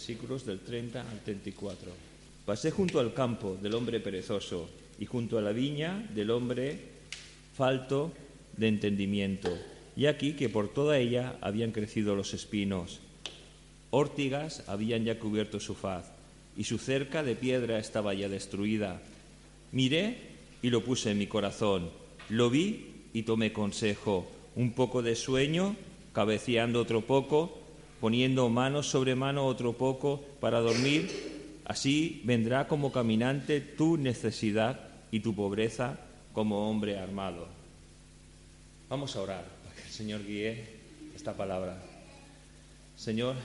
versículos del 30 al 34. Pasé junto al campo del hombre perezoso y junto a la viña del hombre falto de entendimiento. Y aquí que por toda ella habían crecido los espinos. Órtigas habían ya cubierto su faz, y su cerca de piedra estaba ya destruida. Miré y lo puse en mi corazón. Lo vi y tomé consejo. Un poco de sueño, cabeceando otro poco, poniendo mano sobre mano otro poco para dormir. Así vendrá como caminante tu necesidad y tu pobreza como hombre armado. Vamos a orar para que el Señor guíe esta palabra. Señor,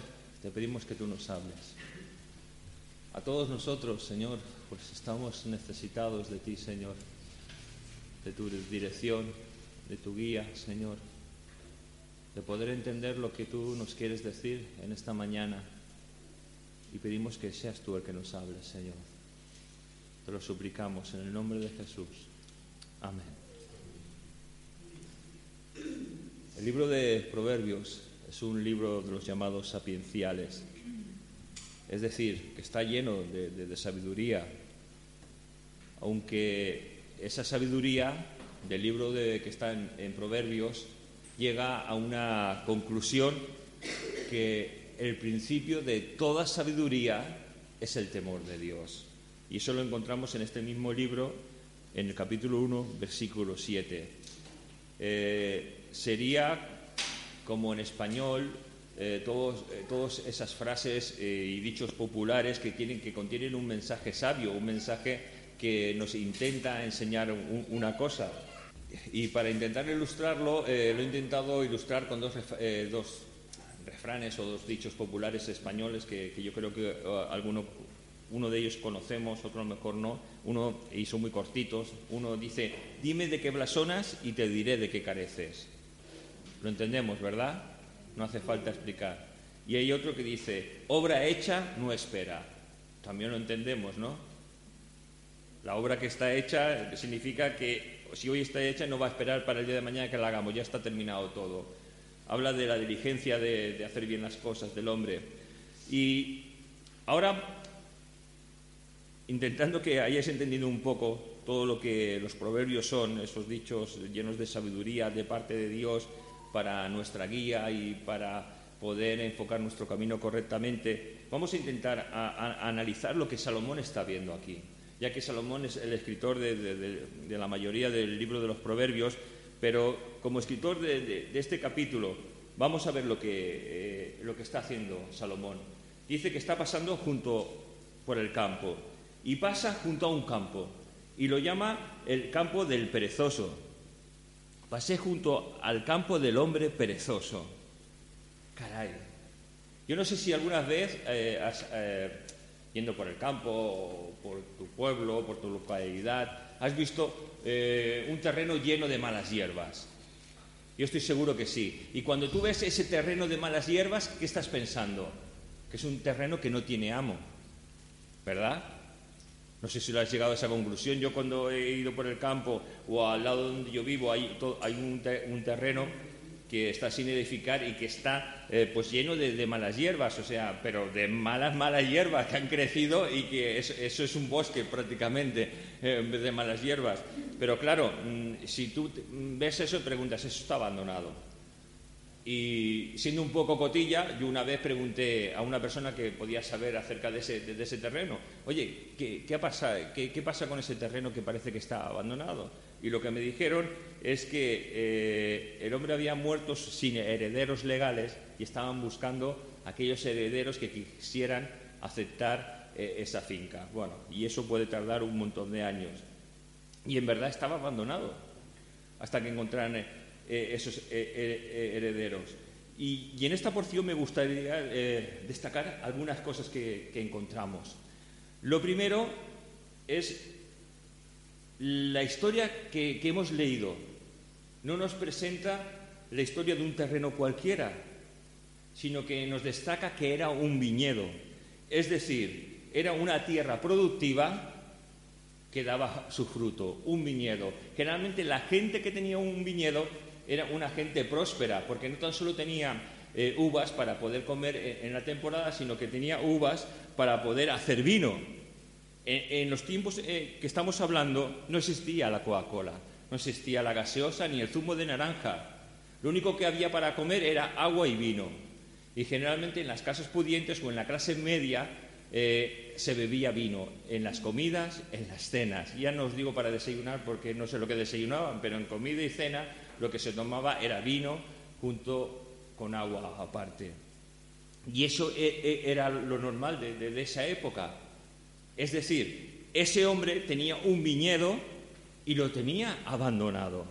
te pedimos que tú nos hables. A todos nosotros, Señor, pues estamos necesitados de ti, Señor, de tu dirección, de tu guía, Señor, de poder entender lo que tú nos quieres decir en esta mañana. Y pedimos que seas tú el que nos hables, Señor. Te lo suplicamos en el nombre de Jesús. Amén. El libro de Proverbios es un libro de los llamados sapienciales, es decir, que está lleno de, sabiduría, aunque esa sabiduría del libro de, que está en Proverbios llega a una conclusión que el principio de toda sabiduría es el temor de Dios. Y eso lo encontramos en este mismo libro, en el capítulo 1, versículo 7. Eh, sería como en español eh, eh, todas esas frases y dichos populares que, tienen, que contienen un mensaje sabio, un mensaje que nos intenta enseñar una cosa. Y para intentar ilustrarlo, lo he intentado ilustrar con dos, dos refranes o dos dichos populares españoles que, yo creo que alguno uno de ellos conocemos, otro mejor no, uno, y son muy cortitos, uno dice, dime de qué blasonas y te diré de qué careces. Lo entendemos, ¿verdad? No hace falta explicar. Y hay otro que dice, obra hecha no espera. También lo entendemos, ¿no? La obra que está hecha significa que si hoy está hecha no va a esperar para el día de mañana que la hagamos, ya está terminado todo. Habla de la diligencia de, de hacer bien las cosas del hombre. Y ahora intentando que hayáis entendido un poco todo lo que los proverbios son, esos dichos llenos de sabiduría de parte de Dios para nuestra guía y para poder enfocar nuestro camino correctamente, vamos a intentar analizar lo que Salomón está viendo aquí, ya que Salomón es el escritor de, la mayoría del libro de los proverbios, pero como escritor de, este capítulo vamos a ver lo que, eh, lo que está haciendo Salomón. Dice que está pasando junto por el campo y pasa junto a un campo y lo llama el campo del perezoso. Pasé junto al campo del hombre perezoso. Caray. Yo no sé si alguna vez eh, has, eh, yendo por el campo, por tu pueblo, por tu localidad, has visto eh, un terreno lleno de malas hierbas. Yo estoy seguro que sí. Y cuando tú ves ese terreno de malas hierbas, ¿qué estás pensando? Que es un terreno que no tiene amo. ¿Verdad? No sé si lo has llegado a esa conclusión. Yo cuando he ido por el campo o al lado donde yo vivo hay, un, terreno que está sin edificar y que está eh, pues lleno de, malas hierbas, o sea, pero de malas, malas hierbas que han crecido y que eso es un bosque prácticamente eh, de malas hierbas. Pero claro, mm, si tú ves eso y preguntas, eso está abandonado. Y siendo un poco cotilla, yo una vez pregunté a una persona que podía saber acerca de ese, terreno, oye, ¿qué, qué, pasa, ¿qué, pasa con ese terreno que parece que está abandonado? Y lo que me dijeron es que eh, el hombre había muerto sin herederos legales y estaban buscando aquellos herederos que quisieran aceptar eh, esa finca. Bueno, y eso puede tardar un montón de años. Y en verdad estaba abandonado hasta que encontraran eh, eh, esos eh, eh, herederos. Y, en esta porción me gustaría destacar algunas cosas que, encontramos. Lo primero es la historia que, hemos leído. No nos presenta la historia de un terreno cualquiera, sino que nos destaca que era un viñedo. Es decir, era una tierra productiva que daba su fruto, un viñedo. Generalmente la gente que tenía un viñedo era una gente próspera, porque no tan solo tenía eh, uvas para poder comer en, la temporada, sino que tenía uvas para poder hacer vino. En, los tiempos eh, que estamos hablando no existía la Coca-Cola, no existía la gaseosa ni el zumo de naranja. Lo único que había para comer era agua y vino. Y generalmente en las casas pudientes o en la clase media eh, se bebía vino en las comidas, en las cenas. Ya no os digo para desayunar porque no sé lo que desayunaban, pero en comida y cena lo que se tomaba era vino junto con agua aparte. Y eso e, e, era lo normal de, esa época. Es decir, ese hombre tenía un viñedo y lo tenía abandonado.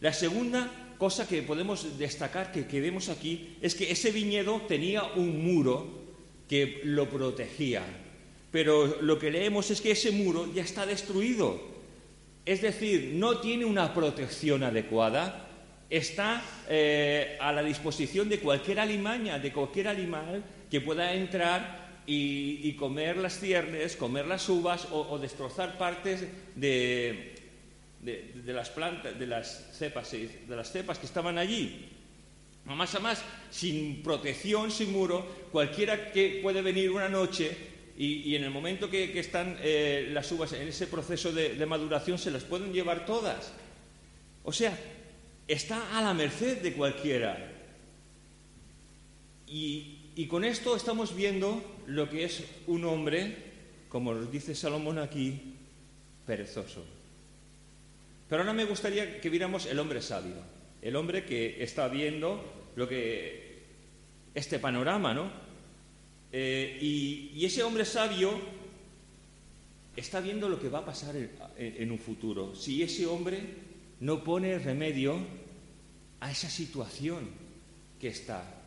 La segunda cosa que podemos destacar que, que vemos aquí es que ese viñedo tenía un muro que lo protegía. Pero lo que leemos es que ese muro ya está destruido. Es decir, no tiene una protección adecuada, está eh, a la disposición de cualquier alimaña, de cualquier animal que pueda entrar y, comer las ciernes, comer las uvas o, destrozar partes de, de, las plantas, de las cepas, de las cepas que estaban allí. Más a más, sin protección, sin muro, cualquiera que puede venir una noche y, en el momento que, están eh, las uvas en ese proceso de, maduración se las pueden llevar todas. O sea, está a la merced de cualquiera. Y con esto estamos viendo lo que es un hombre, como nos dice Salomón aquí, perezoso. Pero ahora me gustaría que viéramos el hombre sabio el hombre que está viendo lo que este panorama, ¿no? Eh, y, ese hombre sabio está viendo lo que va a pasar en, un futuro. Si ese hombre no pone remedio a esa situación que está.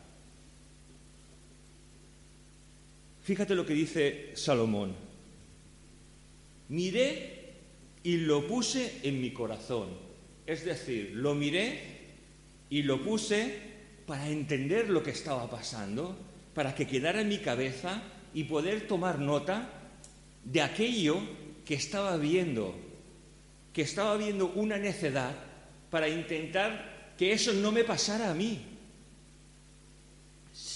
Fíjate lo que dice Salomón. Miré y lo puse en mi corazón. Es decir, lo miré y lo puse para entender lo que estaba pasando, para que quedara en mi cabeza y poder tomar nota de aquello que estaba viendo, que estaba viendo una necedad para intentar que eso no me pasara a mí.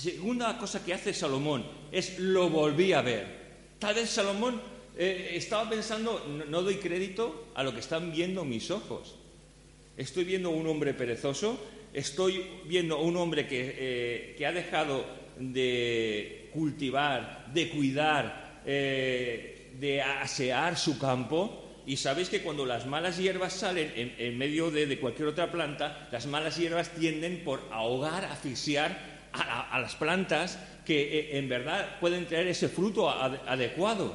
Segunda cosa que hace Salomón es lo volví a ver. Tal vez Salomón eh, estaba pensando, no doy crédito a lo que están viendo mis ojos. Estoy viendo un hombre perezoso estoy viendo a un hombre que, eh, ha dejado de cultivar, de cuidar, eh, de asear su campo. Y sabéis que cuando las malas hierbas salen en, medio de, cualquier otra planta, las malas hierbas tienden por ahogar, asfixiar a, las plantas que eh, en verdad pueden traer ese fruto adecuado.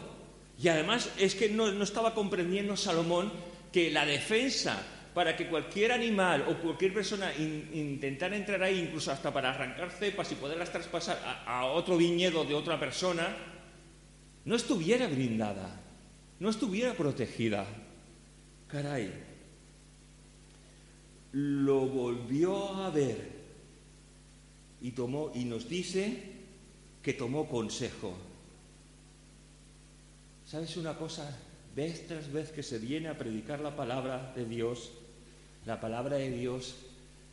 Y además es que no estaba comprendiendo Salomón que la defensa para que cualquier animal o cualquier persona intentara entrar ahí, incluso hasta para arrancar cepas y poderlas traspasar a, a otro viñedo de otra persona, no estuviera blindada, no estuviera protegida. Caray, lo volvió a ver y tomó y nos dice que tomó consejo. ¿Sabes una cosa? Vez tras vez que se viene a predicar la palabra de Dios, la palabra de Dios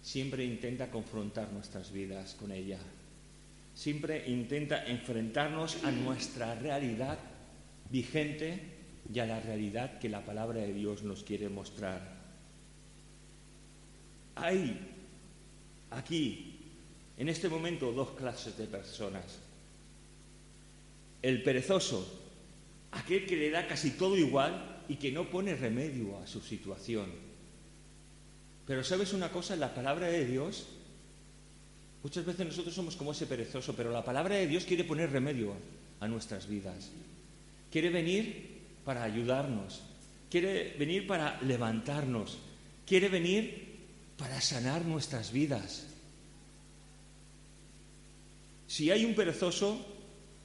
siempre intenta confrontar nuestras vidas con ella. Siempre intenta enfrentarnos a nuestra realidad vigente y a la realidad que la palabra de Dios nos quiere mostrar. Hay aquí, en este momento, dos clases de personas. El perezoso, aquel que le da casi todo igual y que no pone remedio a su situación pero sabes una cosa, la palabra de Dios, muchas veces nosotros somos como ese perezoso, pero la palabra de Dios quiere poner remedio a nuestras vidas. Quiere venir para ayudarnos, quiere venir para levantarnos, quiere venir para sanar nuestras vidas. Si hay un perezoso,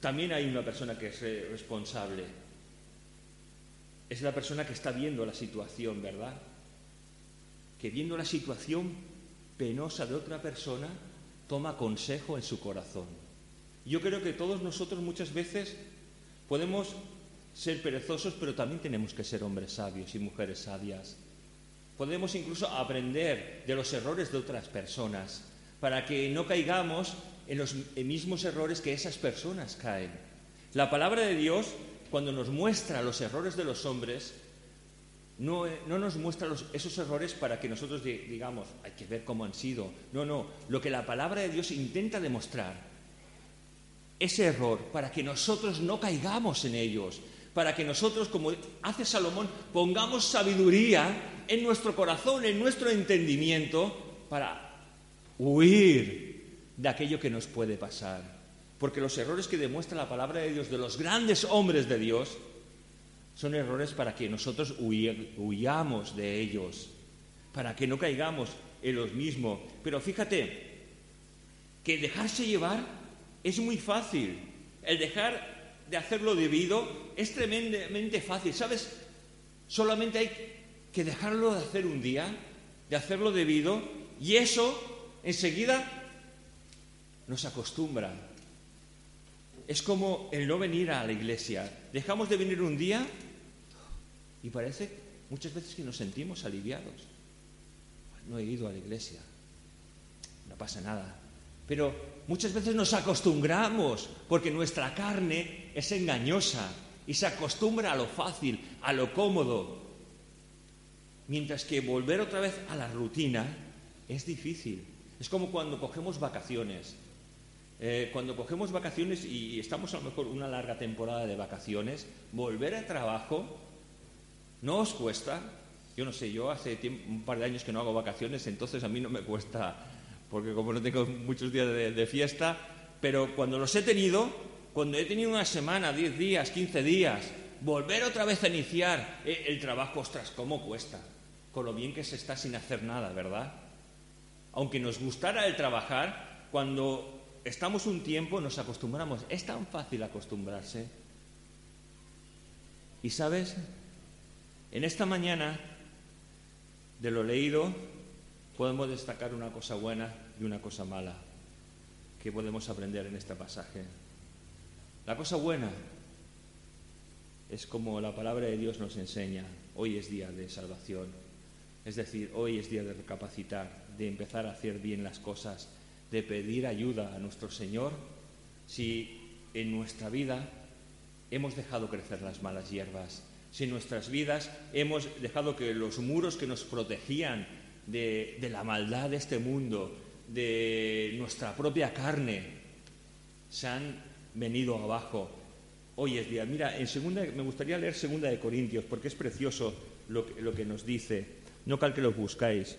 también hay una persona que es responsable. Es la persona que está viendo la situación, ¿verdad? que viendo la situación penosa de otra persona, toma consejo en su corazón. Yo creo que todos nosotros muchas veces podemos ser perezosos, pero también tenemos que ser hombres sabios y mujeres sabias. Podemos incluso aprender de los errores de otras personas para que no caigamos en los mismos errores que esas personas caen. La palabra de Dios, cuando nos muestra los errores de los hombres, no, nos muestra esos errores para que nosotros digamos, hay que ver cómo han sido. No, no, lo que la palabra de Dios intenta demostrar, ese error, para que nosotros no caigamos en ellos, para que nosotros, como hace Salomón, pongamos sabiduría en nuestro corazón, en nuestro entendimiento, para huir de aquello que nos puede pasar. Porque los errores que demuestra la palabra de Dios de los grandes hombres de Dios son errores para que nosotros huyamos de ellos, para que no caigamos en los mismos. Pero fíjate que dejarse llevar es muy fácil. El dejar de hacerlo debido es tremendamente fácil. ¿Sabes? Solamente hay que dejarlo de hacer un día, de hacerlo debido, y eso enseguida nos acostumbra. Es como el no venir a la iglesia. Dejamos de venir un día y parece muchas veces que nos sentimos aliviados. No he ido a la iglesia, no pasa nada. Pero muchas veces nos acostumbramos porque nuestra carne es engañosa y se acostumbra a lo fácil, a lo cómodo. Mientras que volver otra vez a la rutina es difícil. Es como cuando cogemos vacaciones. Eh, cuando cogemos vacaciones y estamos a lo mejor una larga temporada de vacaciones, volver al trabajo ¿No os cuesta? Yo no sé, yo hace un par de años que no hago vacaciones, entonces a mí no me cuesta, porque como no tengo muchos días de, fiesta, pero cuando los he tenido, cuando he tenido una semana, 10 días, 15 días, volver otra vez a iniciar eh, el trabajo, ostras, ¿cómo cuesta? Con lo bien que se está sin hacer nada, ¿verdad? Aunque nos gustara el trabajar, cuando estamos un tiempo nos acostumbramos. Es tan fácil acostumbrarse. Y sabes, en esta mañana, de lo leído, podemos destacar una cosa buena y una cosa mala que podemos aprender en este pasaje. La cosa buena es como la palabra de Dios nos enseña, hoy es día de salvación, es decir, hoy es día de recapacitar, de empezar a hacer bien las cosas, de pedir ayuda a nuestro Señor si en nuestra vida hemos dejado crecer las malas hierbas, si en nuestras vidas hemos dejado que los muros que nos protegían de, la maldad de este mundo, de nuestra propia carne, se han venido abajo. Hoy es día. Mira, en segunda, me gustaría leer segunda de Corintios, porque es precioso lo, lo que nos dice. No cal que lo buscáis.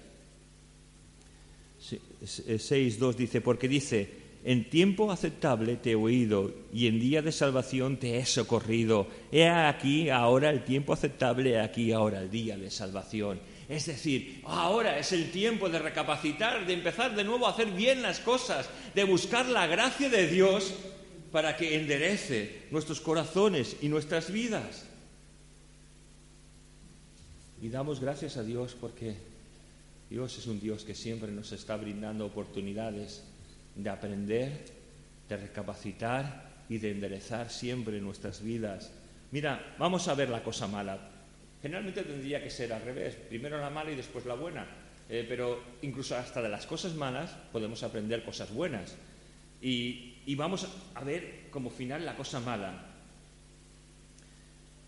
6.2 dice, porque dice, en tiempo aceptable te he oído y en día de salvación te he socorrido. He aquí ahora el tiempo aceptable, he aquí ahora el día de salvación. Es decir, ahora es el tiempo de recapacitar, de empezar de nuevo a hacer bien las cosas, de buscar la gracia de Dios para que enderece nuestros corazones y nuestras vidas. Y damos gracias a Dios porque Dios es un Dios que siempre nos está brindando oportunidades de aprender, de recapacitar y de enderezar siempre nuestras vidas. Mira, vamos a ver la cosa mala. Generalmente tendría que ser al revés, primero la mala y después la buena, eh, pero incluso hasta de las cosas malas podemos aprender cosas buenas. Y, vamos a ver como final la cosa mala.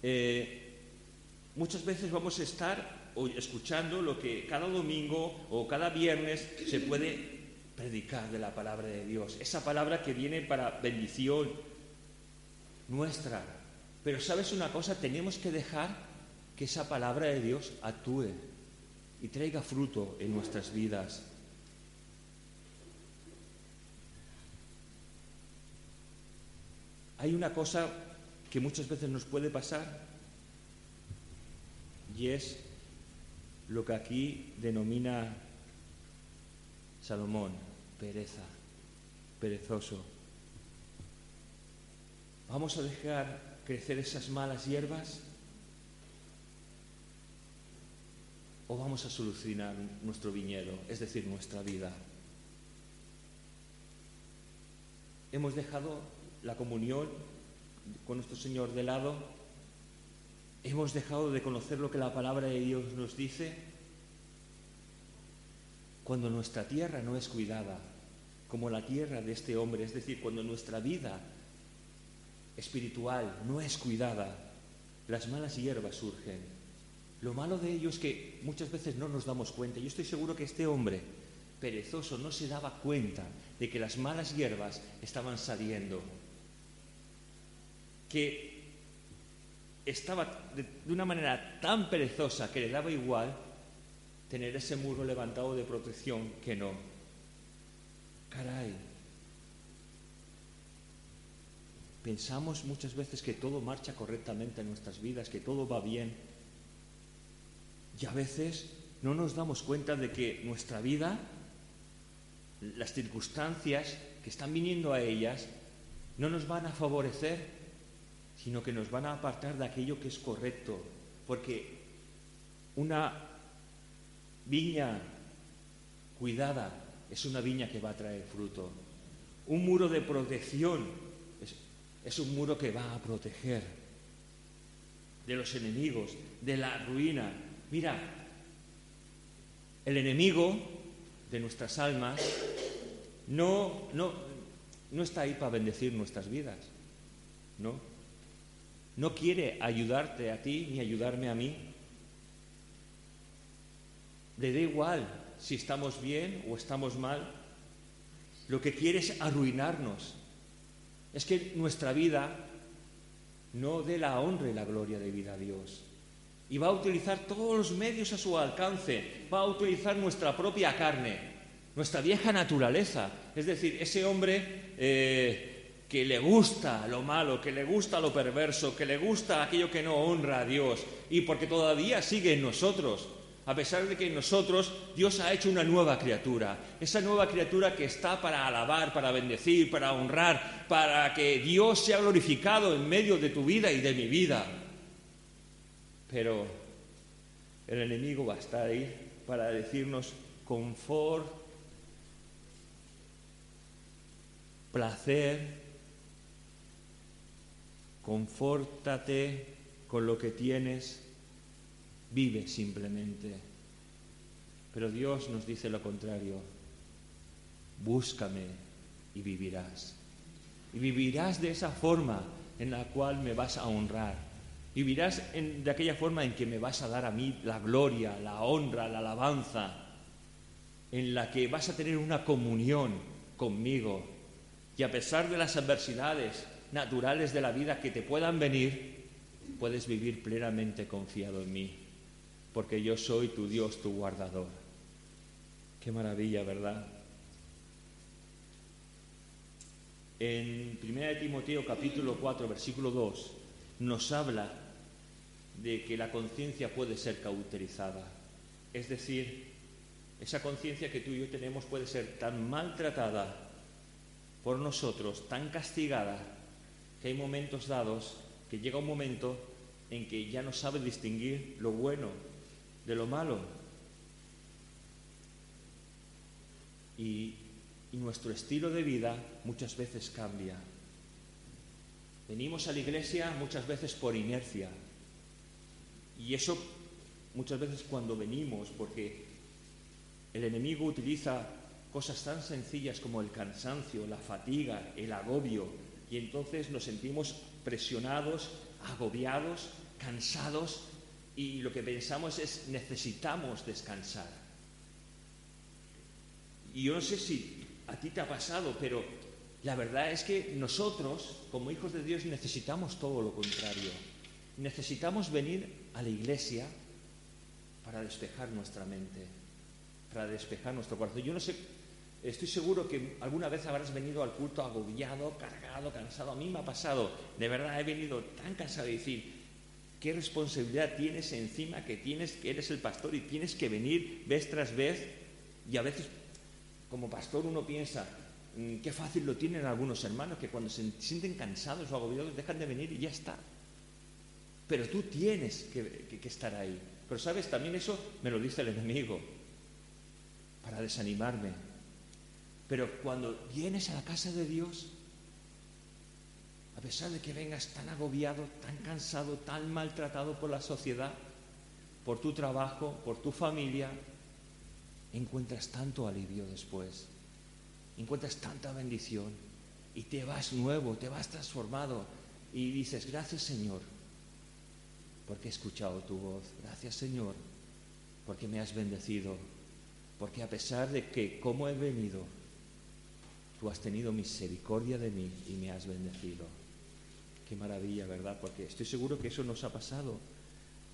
Eh, muchas veces vamos a estar escuchando lo que cada domingo o cada viernes se puede predicar de la palabra de Dios, esa palabra que viene para bendición nuestra. Pero sabes una cosa, tenemos que dejar que esa palabra de Dios actúe y traiga fruto en nuestras vidas. Hay una cosa que muchas veces nos puede pasar y es lo que aquí denomina Salomón, pereza, perezoso. ¿Vamos a dejar crecer esas malas hierbas? ¿O vamos a solucionar nuestro viñedo, es decir, nuestra vida? Hemos dejado la comunión con nuestro Señor de lado. Hemos dejado de conocer lo que la palabra de Dios nos dice. Cuando nuestra tierra no es cuidada, como la tierra de este hombre, es decir, cuando nuestra vida espiritual no es cuidada, las malas hierbas surgen. Lo malo de ello es que muchas veces no nos damos cuenta. Yo estoy seguro que este hombre perezoso no se daba cuenta de que las malas hierbas estaban saliendo, que estaba de, una manera tan perezosa que le daba igual tener ese muro levantado de protección que no. Caray, pensamos muchas veces que todo marcha correctamente en nuestras vidas, que todo va bien, y a veces no nos damos cuenta de que nuestra vida las circunstancias que están viniendo a ellas no nos van a favorecer, sino que nos van a apartar de aquello que es correcto, porque una viña cuidada es una viña que va a traer fruto. Un muro de protección es, un muro que va a proteger de los enemigos, de la ruina. Mira, el enemigo de nuestras almas no, no, no está ahí para bendecir nuestras vidas. No. No quiere ayudarte a ti ni ayudarme a mí. Le da igual si estamos bien o estamos mal. Lo que quiere es arruinarnos. Es que nuestra vida no dé la honra y la gloria de vida a Dios. Y va a utilizar todos los medios a su alcance. Va a utilizar nuestra propia carne nuestra vieja naturaleza, es decir, ese hombre eh, que le gusta lo malo, que le gusta lo perverso, que le gusta aquello que no honra a Dios, y porque todavía sigue en nosotros, a pesar de que en nosotros Dios ha hecho una nueva criatura, esa nueva criatura que está para alabar, para bendecir, para honrar, para que Dios sea glorificado en medio de tu vida y de mi vida. Pero el enemigo va a estar ahí para decirnos confort, placer, confórtate con lo que tienes, vive simplemente. Pero Dios nos dice lo contrario, búscame y vivirás. Y vivirás de esa forma en la cual me vas a honrar. Vivirás de aquella forma en que me vas a dar a mí la gloria, la honra, la alabanza, en la que vas a tener una comunión conmigo, y a pesar de las adversidades naturales de la vida que te puedan venir, puedes vivir plenamente confiado en mí, porque yo soy tu Dios, tu guardador. Qué maravilla, ¿verdad? En 1 Timoteo capítulo 4, versículo 2, nos habla de que la conciencia puede ser cauterizada. Es decir, esa conciencia que tú y yo tenemos puede ser tan maltratada por nosotros tan castigada que hay momentos dados que llega un momento en que ya no sabe distinguir lo bueno de lo malo. Y, y nuestro estilo de vida muchas veces cambia. Venimos a la iglesia muchas veces por inercia. Y eso muchas veces cuando venimos, porque el enemigo utiliza cosas tan sencillas como el cansancio, la fatiga, el agobio, y entonces nos sentimos presionados, agobiados, cansados, y lo que pensamos es necesitamos descansar. Y yo no sé si a ti te ha pasado, pero la verdad es que nosotros, como hijos de Dios, necesitamos todo lo contrario. Necesitamos venir a la iglesia para despejar nuestra mente, para despejar nuestro corazón. Yo no sé Estoy seguro que alguna vez habrás venido al culto agobiado, cargado, cansado. A mí me ha pasado, de verdad he venido tan cansado de decir, ¿qué responsabilidad tienes encima que tienes, que eres el pastor y tienes que venir vez tras vez? Y a veces, como pastor, uno piensa, mm, qué fácil lo tienen algunos hermanos, que cuando se sienten cansados o agobiados dejan de venir y ya está. Pero tú tienes que, que estar ahí. Pero sabes, también eso me lo dice el enemigo, para desanimarme, pero cuando vienes a la casa de Dios, a pesar de que vengas tan agobiado, tan cansado, tan maltratado por la sociedad, por tu trabajo, por tu familia, encuentras tanto alivio después. encuentras tanta bendición y te vas nuevo, te vas transformado y dices, gracias Señor, porque he escuchado tu voz, gracias Señor, porque me has bendecido, porque a pesar de que como he venido, tú has tenido misericordia de mí y me has bendecido. Qué maravilla, ¿verdad? Porque estoy seguro que eso nos ha pasado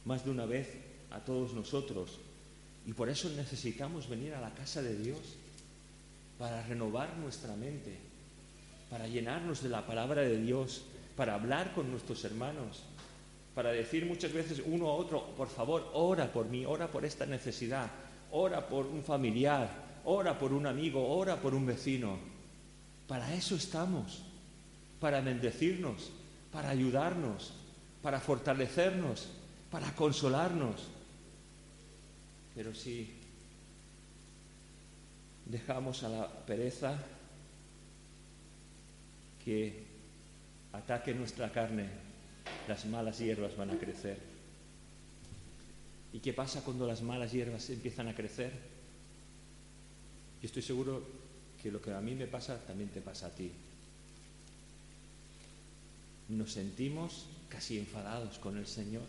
más de una vez a todos nosotros. Y por eso necesitamos venir a la casa de Dios, para renovar nuestra mente, para llenarnos de la palabra de Dios, para hablar con nuestros hermanos, para decir muchas veces uno a otro, por favor, ora por mí, ora por esta necesidad, ora por un familiar, ora por un amigo, ora por un vecino. Para eso estamos, para bendecirnos, para ayudarnos, para fortalecernos, para consolarnos. Pero si dejamos a la pereza que ataque nuestra carne, las malas hierbas van a crecer. ¿Y qué pasa cuando las malas hierbas empiezan a crecer? Yo estoy seguro que lo que a mí me pasa también te pasa a ti. Nos sentimos casi enfadados con el Señor.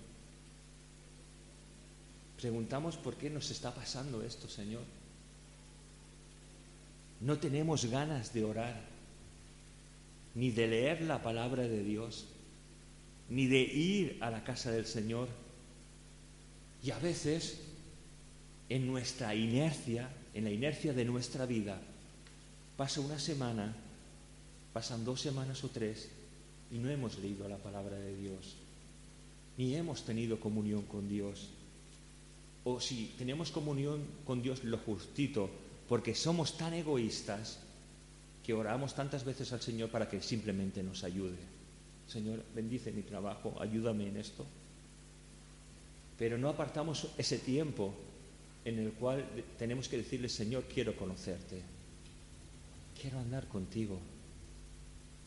Preguntamos por qué nos está pasando esto, Señor. No tenemos ganas de orar, ni de leer la palabra de Dios, ni de ir a la casa del Señor. Y a veces, en nuestra inercia, en la inercia de nuestra vida, pasa una semana, pasan dos semanas o tres, y no hemos leído la palabra de Dios, ni hemos tenido comunión con Dios. O si tenemos comunión con Dios lo justito, porque somos tan egoístas que oramos tantas veces al Señor para que simplemente nos ayude. Señor, bendice mi trabajo, ayúdame en esto. Pero no apartamos ese tiempo en el cual tenemos que decirle, Señor, quiero conocerte, quiero andar contigo,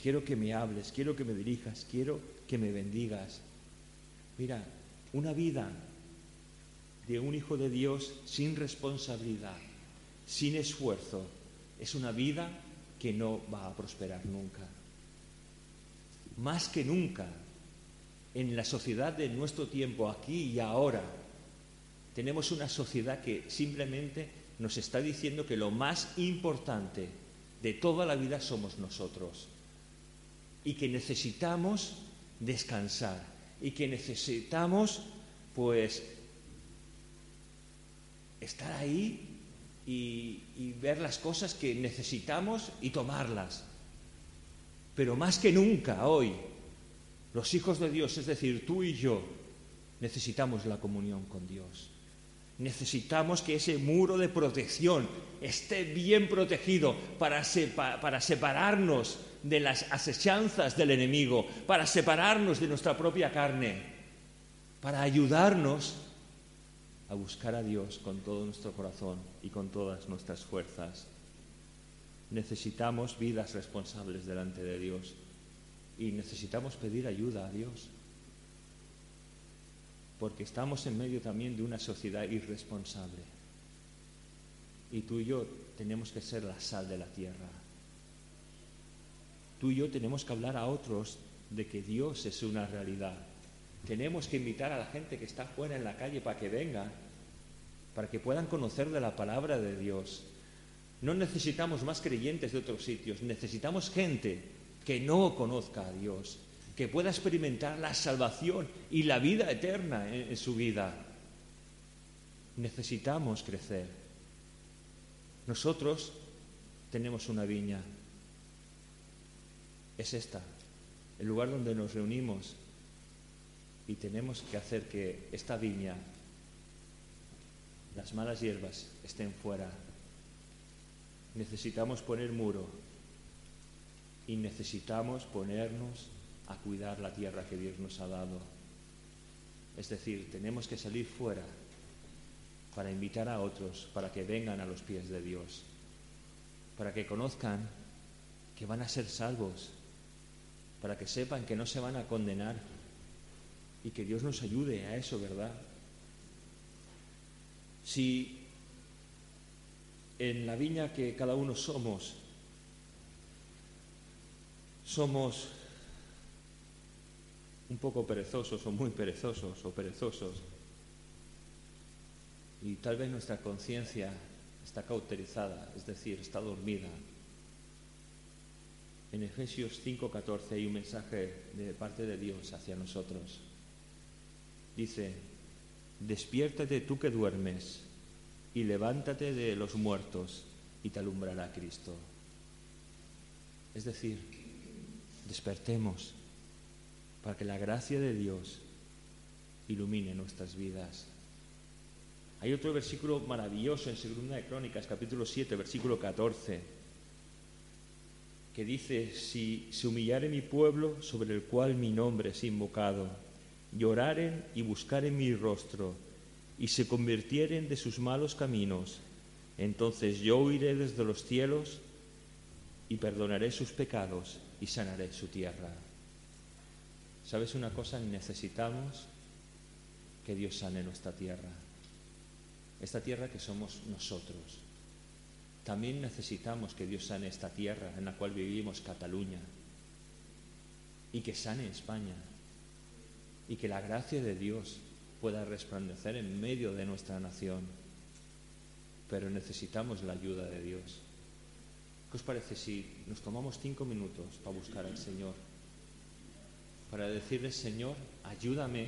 quiero que me hables, quiero que me dirijas, quiero que me bendigas. Mira, una vida de un hijo de Dios sin responsabilidad, sin esfuerzo, es una vida que no va a prosperar nunca. Más que nunca, en la sociedad de nuestro tiempo, aquí y ahora, tenemos una sociedad que simplemente nos está diciendo que lo más importante de toda la vida somos nosotros y que necesitamos descansar y que necesitamos pues estar ahí y, ver las cosas que necesitamos y tomarlas. Pero más que nunca hoy, los hijos de Dios, es decir, tú y yo, necesitamos la comunión con Dios. Necesitamos que ese muro de protección esté bien protegido para, para separarnos de las asechanzas del enemigo, para separarnos de nuestra propia carne, para ayudarnos a buscar a Dios con todo nuestro corazón y con todas nuestras fuerzas. Necesitamos vidas responsables delante de Dios y necesitamos pedir ayuda a Dios, porque estamos en medio también de una sociedad irresponsable. Y tú y yo tenemos que ser la sal de la tierra. Tú y yo tenemos que hablar a otros de que Dios es una realidad tenemos que invitar a la gente que está fuera en la calle para que venga, para que puedan conocer de la palabra de Dios. No necesitamos más creyentes de otros sitios, necesitamos gente que no conozca a Dios, que pueda experimentar la salvación y la vida eterna en, su vida. Necesitamos crecer. Nosotros tenemos una viña. Es esta, el lugar donde nos reunimos y tenemos que hacer que esta viña, las malas hierbas, estén fuera. Necesitamos poner muro y necesitamos ponernos a cuidar la tierra que Dios nos ha dado. Es decir, tenemos que salir fuera para invitar a otros, para que vengan a los pies de Dios, para que conozcan que van a ser salvos, para que sepan que no se van a condenar, y que Dios nos ayude a eso, ¿verdad? Si en la viña que cada uno somos somos un poco perezosos o muy perezosos o perezosos y tal vez nuestra conciencia está cauterizada, es decir, está dormida. En Efesios 5:14 hay un mensaje de parte de Dios hacia nosotros. Dice, despiértate tú que duermes y levántate de los muertos y te alumbrará Cristo. Es decir, despertemos para que la gracia de Dios ilumine nuestras vidas. Hay otro versículo maravilloso en Segunda de Crónicas, capítulo 7, versículo 14, que dice, si se humillare mi pueblo sobre el cual mi nombre es invocado, lloraren y buscaren mi rostro, y se convirtieren de sus malos caminos, entonces yo oiré desde los cielos y perdonaré sus pecados y sanaré su tierra. ¿Sabes una cosa? Necesitamos que Dios sane nuestra tierra. Esta tierra que somos nosotros. También necesitamos que Dios sane esta tierra en la cual vivimos, Cataluña. Y que sane España. Y que la gracia de Dios pueda resplandecer en medio de nuestra nación. Pero necesitamos la ayuda de Dios. ¿Qué os parece si nos tomamos cinco minutos para buscar al Señor? Para decirle, Señor, ayúdame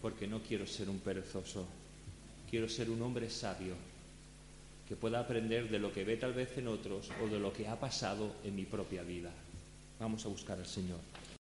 porque no quiero ser un perezoso. Quiero ser un hombre sabio que pueda aprender de lo que ve tal vez en otros o de lo que ha pasado en mi propia vida. Vamos a buscar al Señor.